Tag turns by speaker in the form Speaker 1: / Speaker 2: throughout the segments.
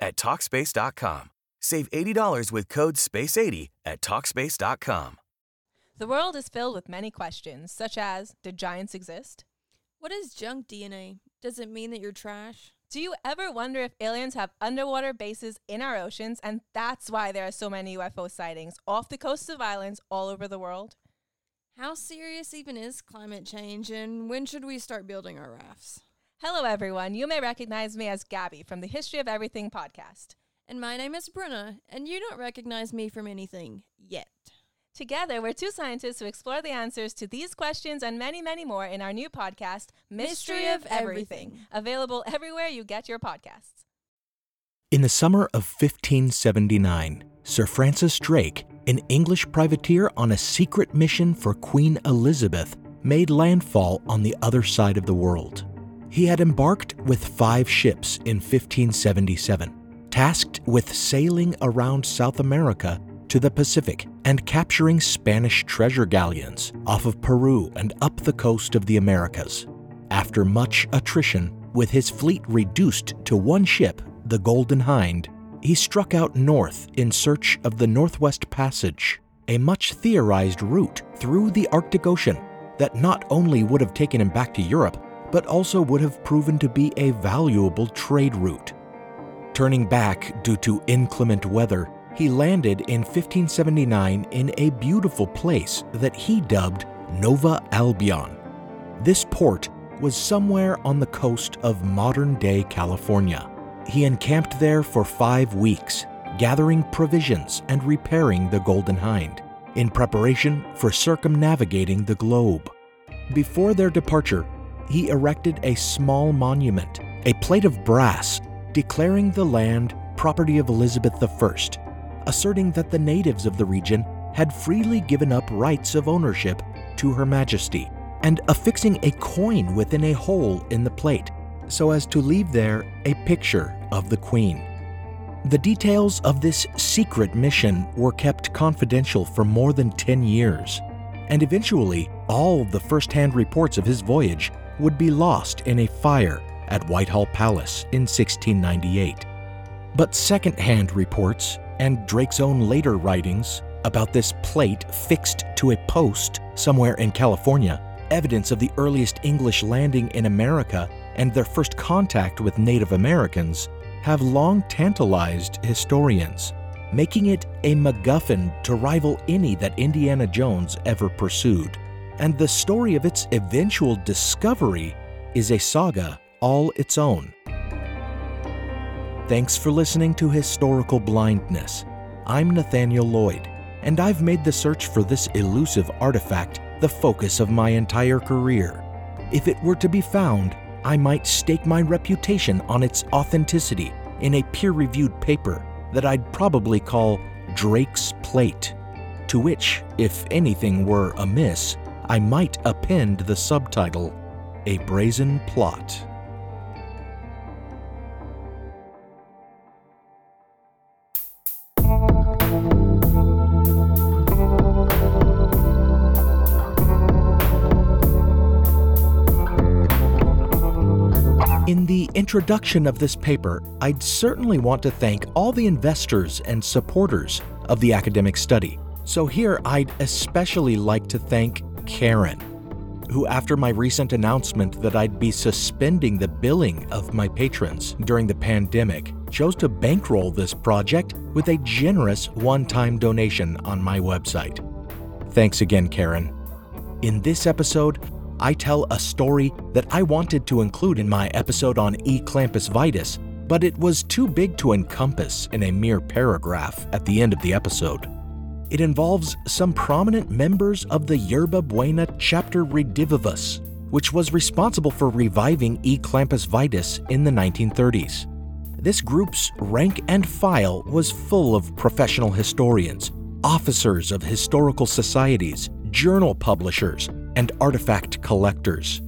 Speaker 1: at Talkspace.com. Save $80 with code SPACE80 at Talkspace.com.
Speaker 2: The world is filled with many questions, such as Did giants exist?
Speaker 3: What is junk DNA? Does it mean that you're trash?
Speaker 2: Do you ever wonder if aliens have underwater bases in our oceans and that's why there are so many UFO sightings off the coasts of islands all over the world?
Speaker 3: How serious even is climate change, and when should we start building our rafts?
Speaker 2: Hello, everyone. You may recognize me as Gabby from the History of Everything podcast.
Speaker 3: And my name is Bruna, and you don't recognize me from anything yet.
Speaker 2: Together, we're two scientists who explore the answers to these questions and many, many more in our new podcast, Mystery,
Speaker 3: Mystery
Speaker 2: of
Speaker 3: of
Speaker 2: Everything,
Speaker 3: Everything.
Speaker 2: available everywhere you get your podcasts.
Speaker 4: In the summer of 1579, Sir Francis Drake, an English privateer on a secret mission for Queen Elizabeth, made landfall on the other side of the world. He had embarked with five ships in 1577, tasked with sailing around South America to the Pacific and capturing Spanish treasure galleons off of Peru and up the coast of the Americas. After much attrition, with his fleet reduced to one ship, the Golden Hind, he struck out north in search of the Northwest Passage, a much theorized route through the Arctic Ocean that not only would have taken him back to Europe, but also would have proven to be a valuable trade route. Turning back due to inclement weather, he landed in 1579 in a beautiful place that he dubbed Nova Albion. This port was somewhere on the coast of modern day California. He encamped there for five weeks, gathering provisions and repairing the Golden Hind, in preparation for circumnavigating the globe. Before their departure, he erected a small monument, a plate of brass, declaring the land property of Elizabeth I, asserting that the natives of the region had freely given up rights of ownership to Her Majesty, and affixing a coin within a hole in the plate so as to leave there a picture of the Queen. The details of this secret mission were kept confidential for more than 10 years, and eventually all the first hand reports of his voyage would be lost in a fire at Whitehall Palace in 1698. But second hand reports and Drake's own later writings about this plate fixed to a post somewhere in California, evidence of the earliest English landing in America and their first contact with Native Americans, have long tantalized historians, making it a MacGuffin to rival any that Indiana Jones ever pursued. And the story of its eventual discovery is a saga all its own. Thanks for listening to Historical Blindness. I'm Nathaniel Lloyd, and I've made the search for this elusive artifact the focus of my entire career. If it were to be found, I might stake my reputation on its authenticity in a peer reviewed paper that I'd probably call Drake's Plate, to which, if anything were amiss, I might append the subtitle A Brazen Plot. In the introduction of this paper, I'd certainly want to thank all the investors and supporters of the academic study. So here I'd especially like to thank Karen, who, after my recent announcement that I'd be suspending the billing of my patrons during the pandemic, chose to bankroll this project with a generous one time donation on my website. Thanks again, Karen. In this episode, I tell a story that I wanted to include in my episode on E. clampus vitus, but it was too big to encompass in a mere paragraph at the end of the episode. It involves some prominent members of the Yerba Buena chapter Redivivus, which was responsible for reviving E. clampus vitus in the 1930s. This group's rank and file was full of professional historians, officers of historical societies, journal publishers, and artifact collectors.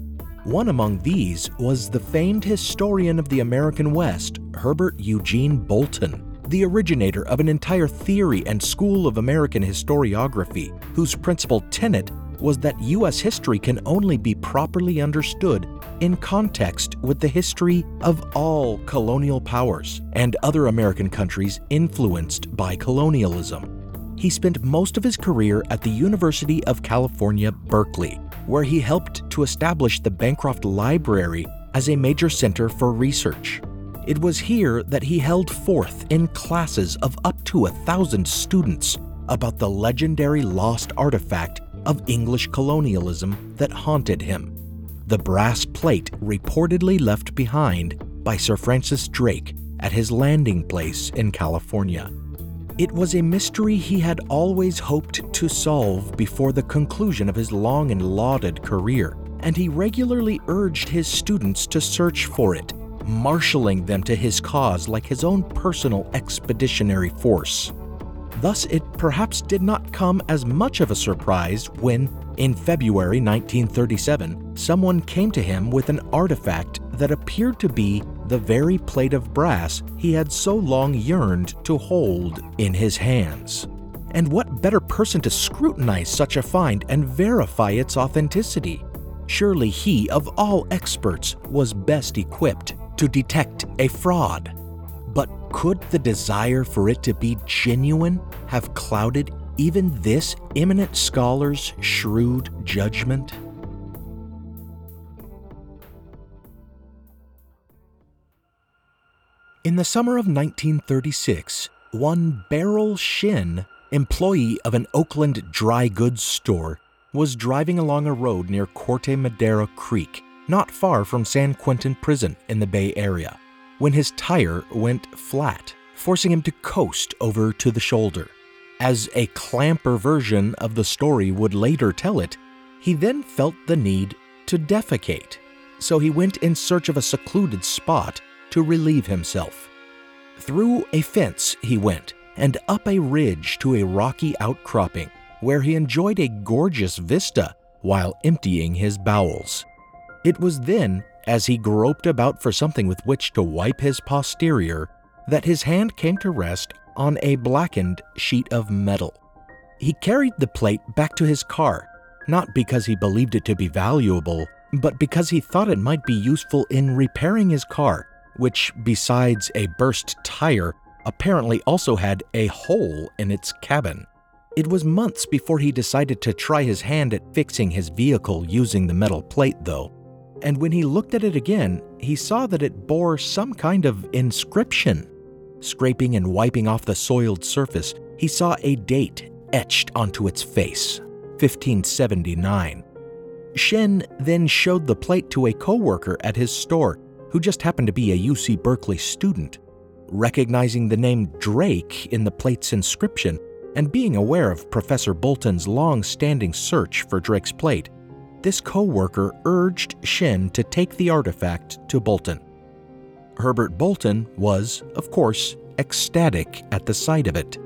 Speaker 4: One among these was the famed historian of the American West, Herbert Eugene Bolton, the originator of an entire theory and school of American historiography, whose principal tenet was that U.S. history can only be properly understood in context with the history of all colonial powers and other American countries influenced by colonialism. He spent most of his career at the University of California, Berkeley, where he helped to establish the Bancroft Library as a major center for research. It was here that he held forth in classes of up to a thousand students about the legendary lost artifact of English colonialism that haunted him the brass plate reportedly left behind by Sir Francis Drake at his landing place in California. It was a mystery he had always hoped to solve before the conclusion of his long and lauded career, and he regularly urged his students to search for it, marshaling them to his cause like his own personal expeditionary force. Thus, it perhaps did not come as much of a surprise when, in February 1937, someone came to him with an artifact that appeared to be the very plate of brass he had so long yearned to hold in his hands. And what better person to scrutinize such a find and verify its authenticity? Surely he, of all experts, was best equipped to detect a fraud. But could the desire for it to be genuine have clouded even this eminent scholar's shrewd judgment? In the summer of 1936, one Beryle Shinn, employee of an Oakland dry goods store, was driving along a road near Corte Madera Creek, not far from San Quentin Prison in the Bay Area when his tire went flat, forcing him to coast over to the shoulder. As a clamper version of the story would later tell it, he then felt the need to defecate, so he went in search of a secluded spot to relieve himself. Through a fence he went, and up a ridge to a rocky outcropping, where he enjoyed a gorgeous vista while emptying his bowels. It was then as he groped about for something with which to wipe his posterior, that his hand came to rest on a blackened sheet of metal. He carried the plate back to his car, not because he believed it to be valuable, but because he thought it might be useful in repairing his car, which, besides a burst tire, apparently also had a hole in its cabin. It was months before he decided to try his hand at fixing his vehicle using the metal plate, though and when he looked at it again, he saw that it bore some kind of inscription. Scraping and wiping off the soiled surface, he saw a date etched onto its face 1579. Shinn then showed the plate to a coworker at his store who just happened to be a UC Berkeley student. Recognizing the name Drake in the plate's inscription and being aware of Professor Bolton's long standing search for Drake's plate, this co worker urged Shinn to take the artifact to Bolton. Herbert Bolton was, of course, ecstatic at the sight of it.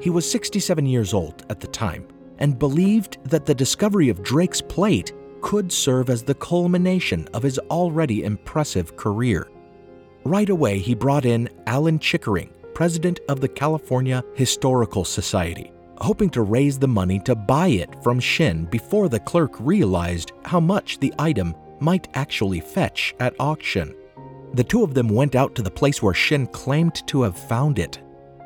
Speaker 4: He was 67 years old at the time and believed that the discovery of Drake's plate could serve as the culmination of his already impressive career. Right away, he brought in Allen Chickering, president of the California Historical Society, hoping to raise the money to buy it from Shinn before the clerk realized how much the item might actually fetch at auction. The two of them went out to the place where Shinn claimed to have found it,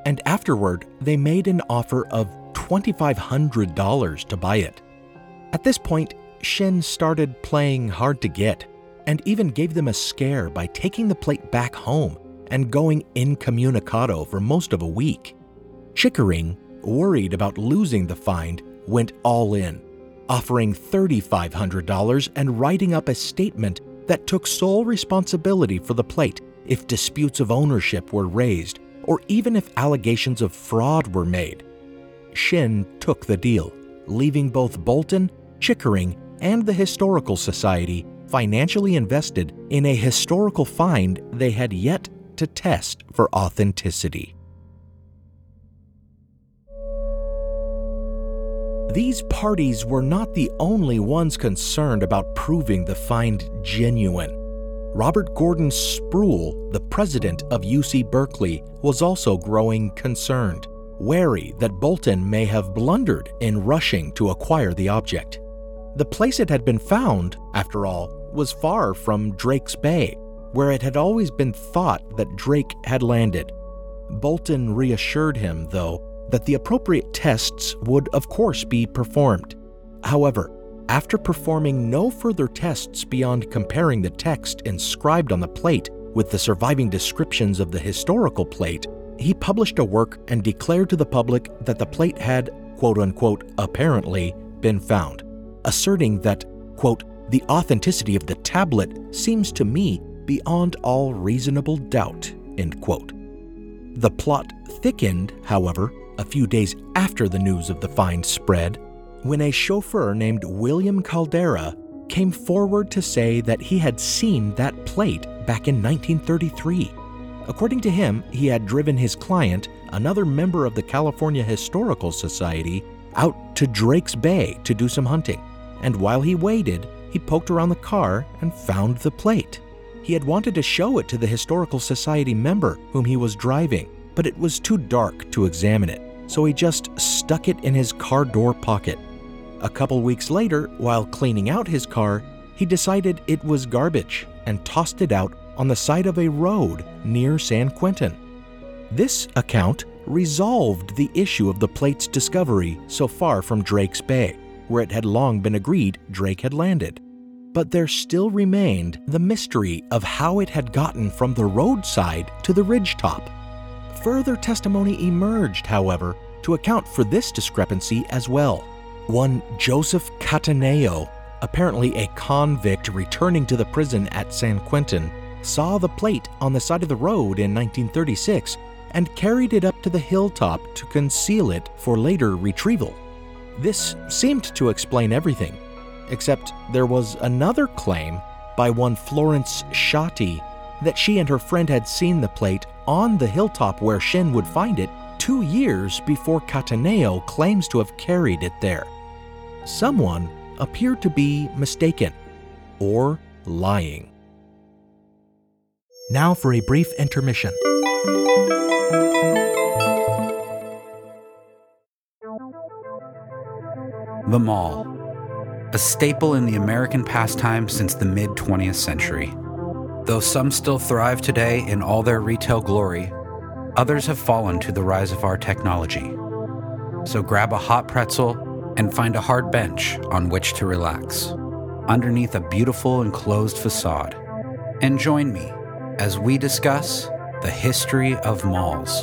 Speaker 4: and afterward they made an offer of $2,500 to buy it. At this point, Shinn started playing hard to get and even gave them a scare by taking the plate back home, and going incommunicado for most of a week. Chickering, worried about losing the find, went all in, offering $3,500 and writing up a statement that took sole responsibility for the plate if disputes of ownership were raised or even if allegations of fraud were made. Shinn took the deal, leaving both Bolton, Chickering, and the Historical Society financially invested in a historical find they had yet to test for authenticity. These parties were not the only ones concerned about proving the find genuine. Robert Gordon Sproul, the president of UC Berkeley, was also growing concerned, wary that Bolton may have blundered in rushing to acquire the object. The place it had been found, after all, was far from Drake's Bay, where it had always been thought that Drake had landed. Bolton reassured him, though, that the appropriate tests would, of course, be performed. However, after performing no further tests beyond comparing the text inscribed on the plate with the surviving descriptions of the historical plate, he published a work and declared to the public that the plate had, quote unquote, apparently been found, asserting that, quote, the authenticity of the tablet seems to me beyond all reasonable doubt, end quote. The plot thickened, however, a few days after the news of the find spread, when a chauffeur named William Caldeira came forward to say that he had seen that plate back in 1933. According to him, he had driven his client, another member of the California Historical Society, out to Drake's Bay to do some hunting. And while he waited, he poked around the car and found the plate. He had wanted to show it to the Historical Society member whom he was driving, but it was too dark to examine it, so he just stuck it in his car door pocket. A couple weeks later, while cleaning out his car, he decided it was garbage and tossed it out on the side of a road near San Quentin. This account resolved the issue of the plate's discovery so far from Drake's Bay, where it had long been agreed Drake had landed. But there still remained the mystery of how it had gotten from the roadside to the ridgetop. Further testimony emerged, however, to account for this discrepancy as well. One Joseph Cataneo, apparently a convict returning to the prison at San Quentin, saw the plate on the side of the road in 1936 and carried it up to the hilltop to conceal it for later retrieval. This seemed to explain everything, except there was another claim by one Florence Shotty that she and her friend had seen the plate on the hilltop where Shinn would find it two years before Cataneo claims to have carried it there. Someone appeared to be mistaken or lying. Now for a brief intermission.
Speaker 5: The Mall, a staple in the American pastime since the mid 20th century. Though some still thrive today in all their retail glory, others have fallen to the rise of our technology. So grab a hot pretzel and find a hard bench on which to relax, underneath a beautiful enclosed facade. And join me as we discuss the history of malls.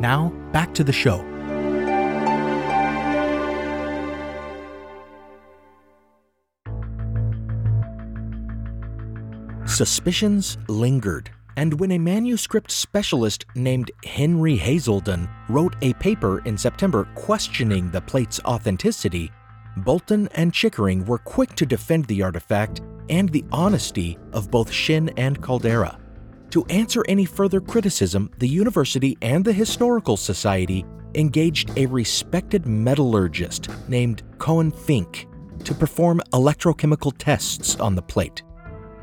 Speaker 4: Now, back to the show. Suspicions lingered, and when a manuscript specialist named Henry Haselden wrote a paper in September questioning the plate's authenticity, Bolton and Chickering were quick to defend the artifact and the honesty of both Shinn and Caldeira. To answer any further criticism, the university and the Historical Society engaged a respected metallurgist named Colin Fink to perform electrochemical tests on the plate.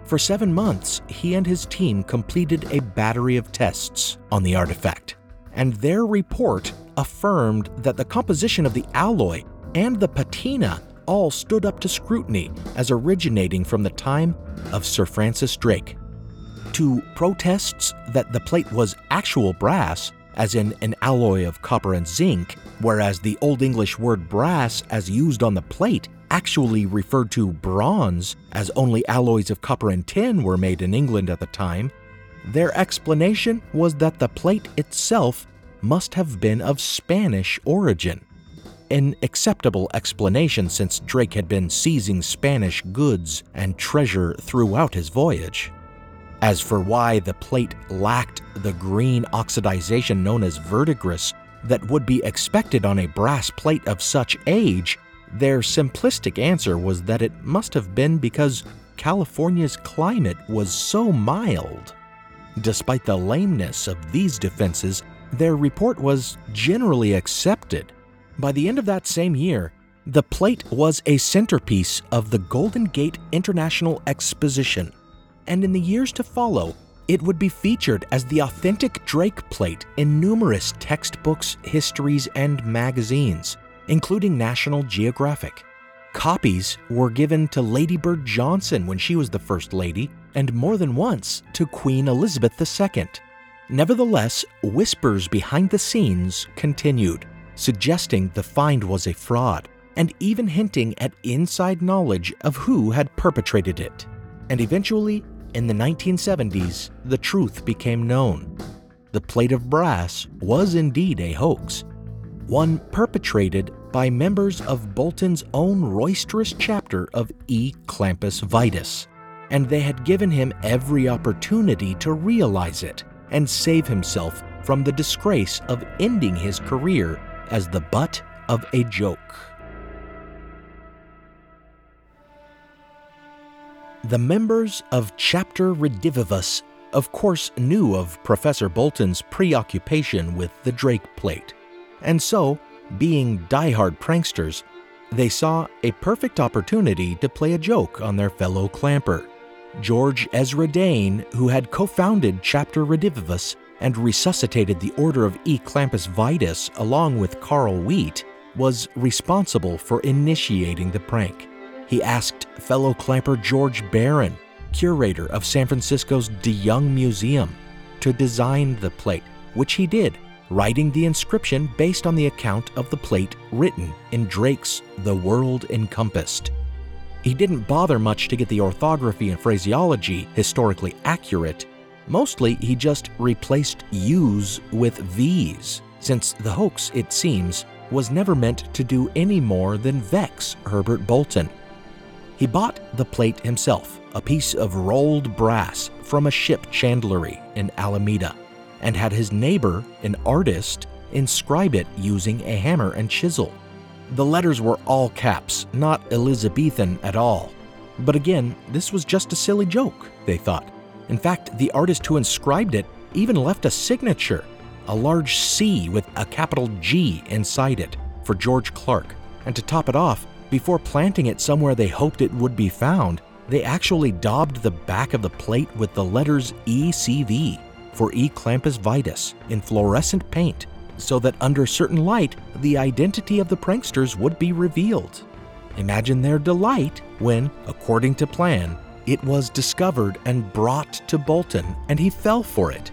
Speaker 4: For seven months, he and his team completed a battery of tests on the artifact, and their report affirmed that the composition of the alloy and the patina all stood up to scrutiny as originating from the time of Sir Francis Drake. To protests that the plate was actual brass, as in an alloy of copper and zinc, whereas the Old English word brass, as used on the plate, actually referred to bronze, as only alloys of copper and tin were made in England at the time, their explanation was that the plate itself must have been of Spanish origin. An acceptable explanation since Drake had been seizing Spanish goods and treasure throughout his voyage. As for why the plate lacked the green oxidization known as verdigris that would be expected on a brass plate of such age, their simplistic answer was that it must have been because California's climate was so mild. Despite the lameness of these defenses, their report was generally accepted. By the end of that same year, the plate was a centerpiece of the Golden Gate International Exposition, and in the years to follow, it would be featured as the authentic Drake plate in numerous textbooks, histories, and magazines including National Geographic. Copies were given to Lady Bird Johnson when she was the First Lady, and more than once to Queen Elizabeth II. Nevertheless, whispers behind the scenes continued, suggesting the find was a fraud, and even hinting at inside knowledge of who had perpetrated it. And eventually, in the 1970s, the truth became known. The plate of brass was indeed a hoax, one perpetrated by members of Bolton's own roisterous chapter of E. Clampus Vitus, and they had given him every opportunity to realize it and save himself from the disgrace of ending his career as the butt of a joke. The members of Chapter Redivivus, of course, knew of Professor Bolton's preoccupation with the Drake plate and so, being die-hard pranksters, they saw a perfect opportunity to play a joke on their fellow clamper. George Ezra Dane, who had co founded Chapter Redivivus and resuscitated the Order of E. Clampus Vitus along with Carl Wheat, was responsible for initiating the prank. He asked fellow clamper George Barron, curator of San Francisco's De Young Museum, to design the plate, which he did writing the inscription based on the account of the plate written in Drake's The World Encompassed. He didn't bother much to get the orthography and phraseology historically accurate. Mostly, he just replaced U's with V's, since the hoax, it seems, was never meant to do any more than vex Herbert Bolton. He bought the plate himself, a piece of rolled brass from a ship chandlery in Alameda and had his neighbor, an artist, inscribe it using a hammer and chisel. The letters were all caps, not Elizabethan at all. But again, this was just a silly joke, they thought. In fact, the artist who inscribed it even left a signature, a large C with a capital G inside it, for George Clark. And to top it off, before planting it somewhere they hoped it would be found, they actually daubed the back of the plate with the letters ECV for E. clampus vitus in fluorescent paint so that under certain light, the identity of the pranksters would be revealed. Imagine their delight when, according to plan, it was discovered and brought to Bolton and he fell for it.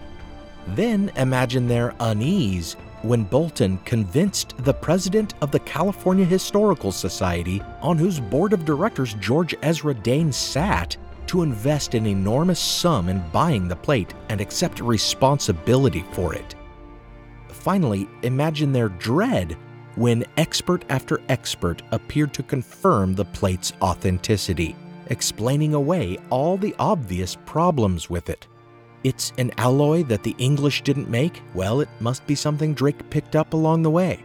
Speaker 4: Then imagine their unease when Bolton convinced the president of the California Historical Society, on whose board of directors George Ezra Dane sat, to invest an enormous sum in buying the plate and accept responsibility for it. Finally, imagine their dread when expert after expert appeared to confirm the plate's authenticity, explaining away all the obvious problems with it. It's an alloy that the English didn't make? Well, it must be something Drake picked up along the way.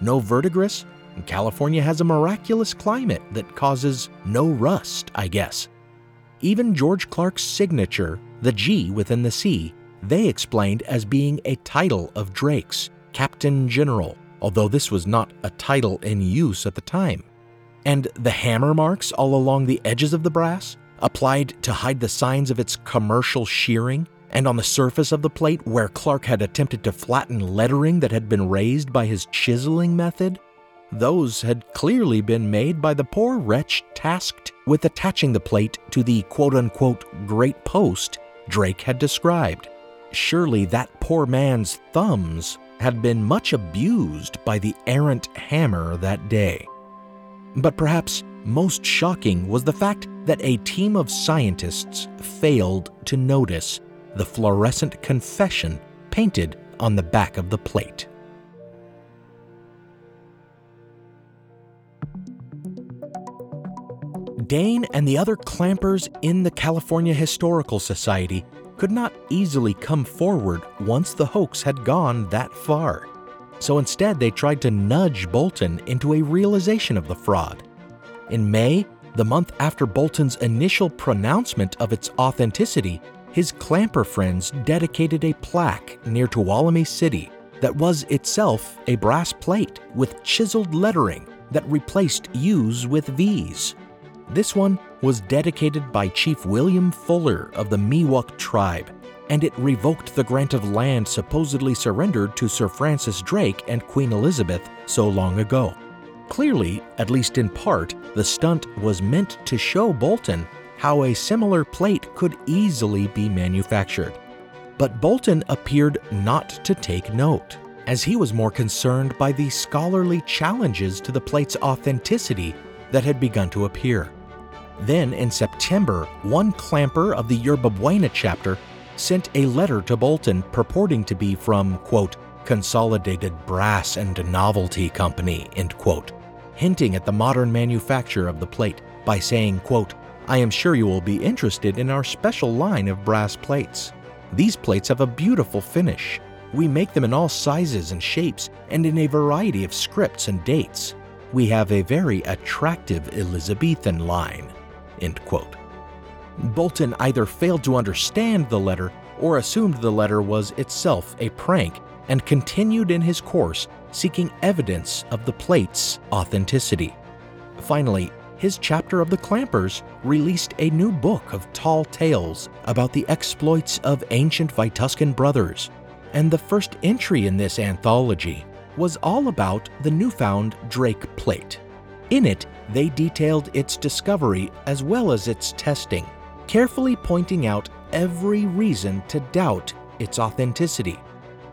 Speaker 4: No verdigris? California has a miraculous climate that causes no rust, I guess. Even George Clark's signature, the G within the C, they explained as being a title of Drake's, Captain General, although this was not a title in use at the time. And the hammer marks all along the edges of the brass? Applied to hide the signs of its commercial shearing, and on the surface of the plate where Clark had attempted to flatten lettering that had been raised by his chiseling method, those had clearly been made by the poor wretch tasked with attaching the plate to the quote unquote great post Drake had described. Surely that poor man's thumbs had been much abused by the errant hammer that day. But perhaps most shocking was the fact that a team of scientists failed to notice the fluorescent confession painted on the back of the plate. Dane and the other clampers in the California Historical Society could not easily come forward once the hoax had gone that far. So instead, they tried to nudge Bolton into a realization of the fraud in May, the month after Bolton's initial pronouncement of its authenticity, his clamper friends dedicated a plaque near Tuolumne City that was itself a brass plate with chiseled lettering that replaced U's with V's. This one was dedicated by Chief William Fuller of the Miwok tribe, and it revoked the grant of land supposedly surrendered to Sir Francis Drake and Queen Elizabeth so long ago. Clearly, at least in part, the stunt was meant to show Bolton how a similar plate could easily be manufactured. But Bolton appeared not to take note, as he was more concerned by the scholarly challenges to the plate's authenticity that had begun to appear. Then, in September, one clamper of the Yerba Buena chapter sent a letter to Bolton purporting to be from, quote, Consolidated Brass and Novelty Company, end quote, hinting at the modern manufacture of the plate by saying, quote, I am sure you will be interested in our special line of brass plates. These plates have a beautiful finish. We make them in all sizes and shapes and in a variety of scripts and dates. We have a very attractive Elizabethan line. End quote. Bolton either failed to understand the letter or assumed the letter was itself a prank and continued in his course seeking evidence of the plate's authenticity. Finally, his chapter of the Clampers released a new book of tall tales about the exploits of ancient Vituscan brothers, and the first entry in this anthology was all about the newfound Drake plate. In it, they detailed its discovery as well as its testing, carefully pointing out every reason to doubt its authenticity.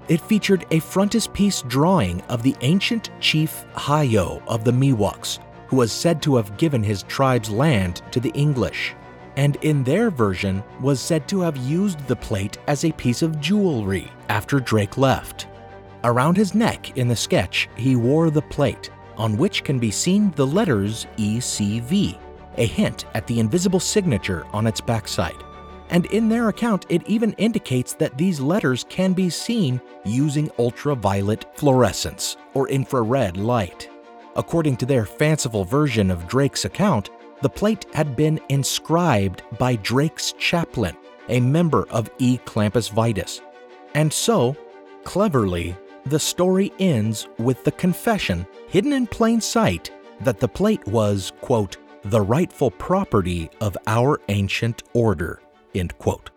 Speaker 4: It featured a frontispiece drawing of the ancient chief Hayo of the Miwoks, who was said to have given his tribe's land to the English, and in their version was said to have used the plate as a piece of jewelry after Drake left. Around his neck in the sketch, he wore the plate, on which can be seen the letters ECV, a hint at the invisible signature on its backside and in their account, it even indicates that these letters can be seen using ultraviolet fluorescence or infrared light. According to their fanciful version of Drake's account, the plate had been inscribed by Drake's chaplain, a member of E. Clampus Vitus. And so, cleverly, the story ends with the confession, hidden in plain sight, that the plate was, quote, the rightful property of our ancient order. End quote.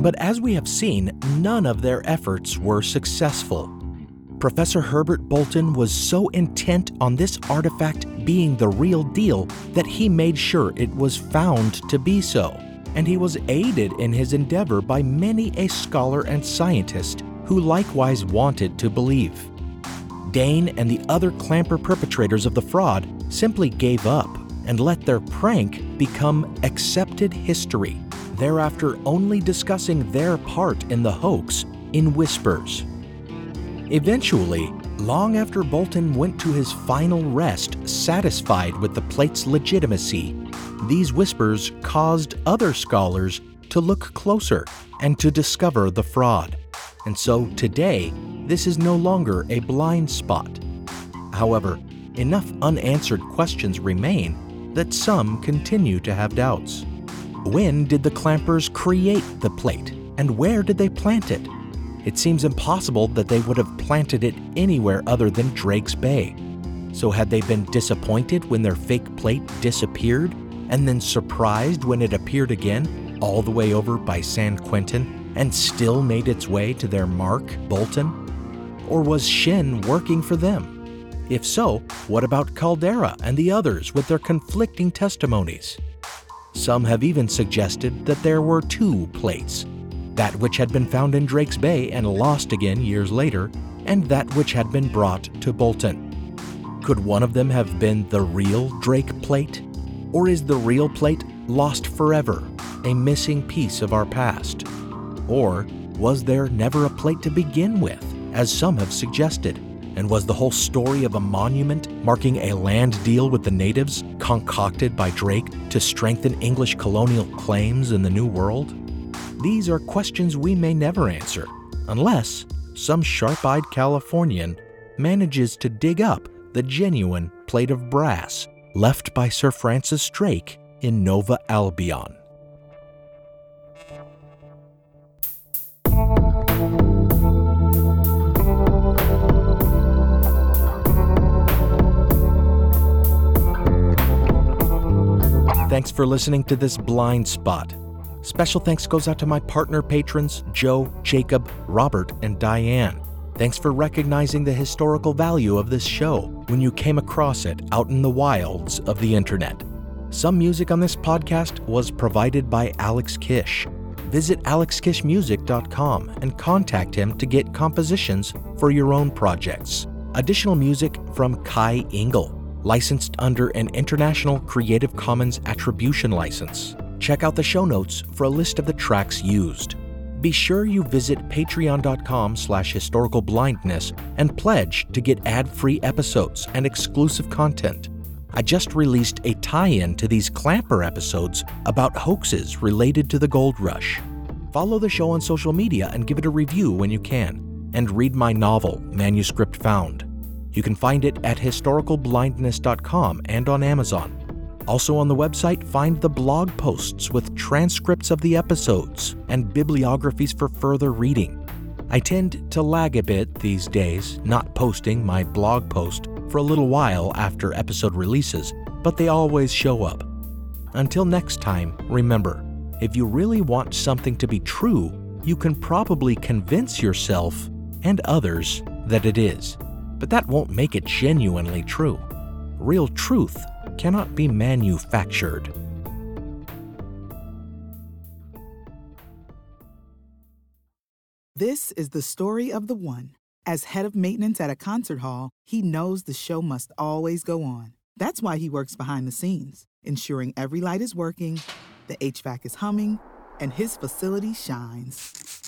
Speaker 4: But as we have seen, none of their efforts were successful. Professor Herbert Bolton was so intent on this artifact being the real deal that he made sure it was found to be so, and he was aided in his endeavor by many a scholar and scientist who likewise wanted to believe. Dane and the other clamper perpetrators of the fraud simply gave up and let their prank become accepted history, thereafter only discussing their part in the hoax in whispers. Eventually, long after Bolton went to his final rest satisfied with the plate's legitimacy, these whispers caused other scholars to look closer and to discover the fraud. And so today, this is no longer a blind spot. However, enough unanswered questions remain that some continue to have doubts. When did the clampers create the plate, and where did they plant it? it seems impossible that they would have planted it anywhere other than Drake's Bay. So, had they been disappointed when their fake plate disappeared, and then surprised when it appeared again, all the way over by San Quentin, and still made its way to their mark, Bolton? Or was Shinn working for them? If so, what about Caldeira and the others with their conflicting testimonies? Some have even suggested that there were two plates that which had been found in Drake's Bay and lost again years later, and that which had been brought to Bolton. Could one of them have been the real Drake plate? Or is the real plate lost forever, a missing piece of our past? Or was there never a plate to begin with, as some have suggested? And was the whole story of a monument marking a land deal with the natives concocted by Drake to strengthen English colonial claims in the New World? These are questions we may never answer, unless some sharp eyed Californian manages to dig up the genuine plate of brass left by Sir Francis Drake in Nova Albion. Thanks for listening to this blind spot. Special thanks goes out to my partner patrons, Joe, Jacob, Robert, and Diane. Thanks for recognizing the historical value of this show when you came across it out in the wilds of the internet. Some music on this podcast was provided by Alex Kish. Visit alexkishmusic.com and contact him to get compositions for your own projects. Additional music from Kai Engel, licensed under an International Creative Commons Attribution License. Check out the show notes for a list of the tracks used. Be sure you visit patreon.com slash historicalblindness and pledge to get ad-free episodes and exclusive content. I just released a tie-in to these Clamper episodes about hoaxes related to the gold rush. Follow the show on social media and give it a review when you can. And read my novel, Manuscript Found. You can find it at historicalblindness.com and on Amazon. Also on the website, find the blog posts with transcripts of the episodes and bibliographies for further reading. I tend to lag a bit these days, not posting my blog post for a little while after episode releases, but they always show up. Until next time, remember if you really want something to be true, you can probably convince yourself and others that it is. But that won't make it genuinely true. Real truth cannot be manufactured.
Speaker 6: This is the story of the one. As head of maintenance at a concert hall, he knows the show must always go on. That's why he works behind the scenes, ensuring every light is working, the HVAC is humming, and his facility shines.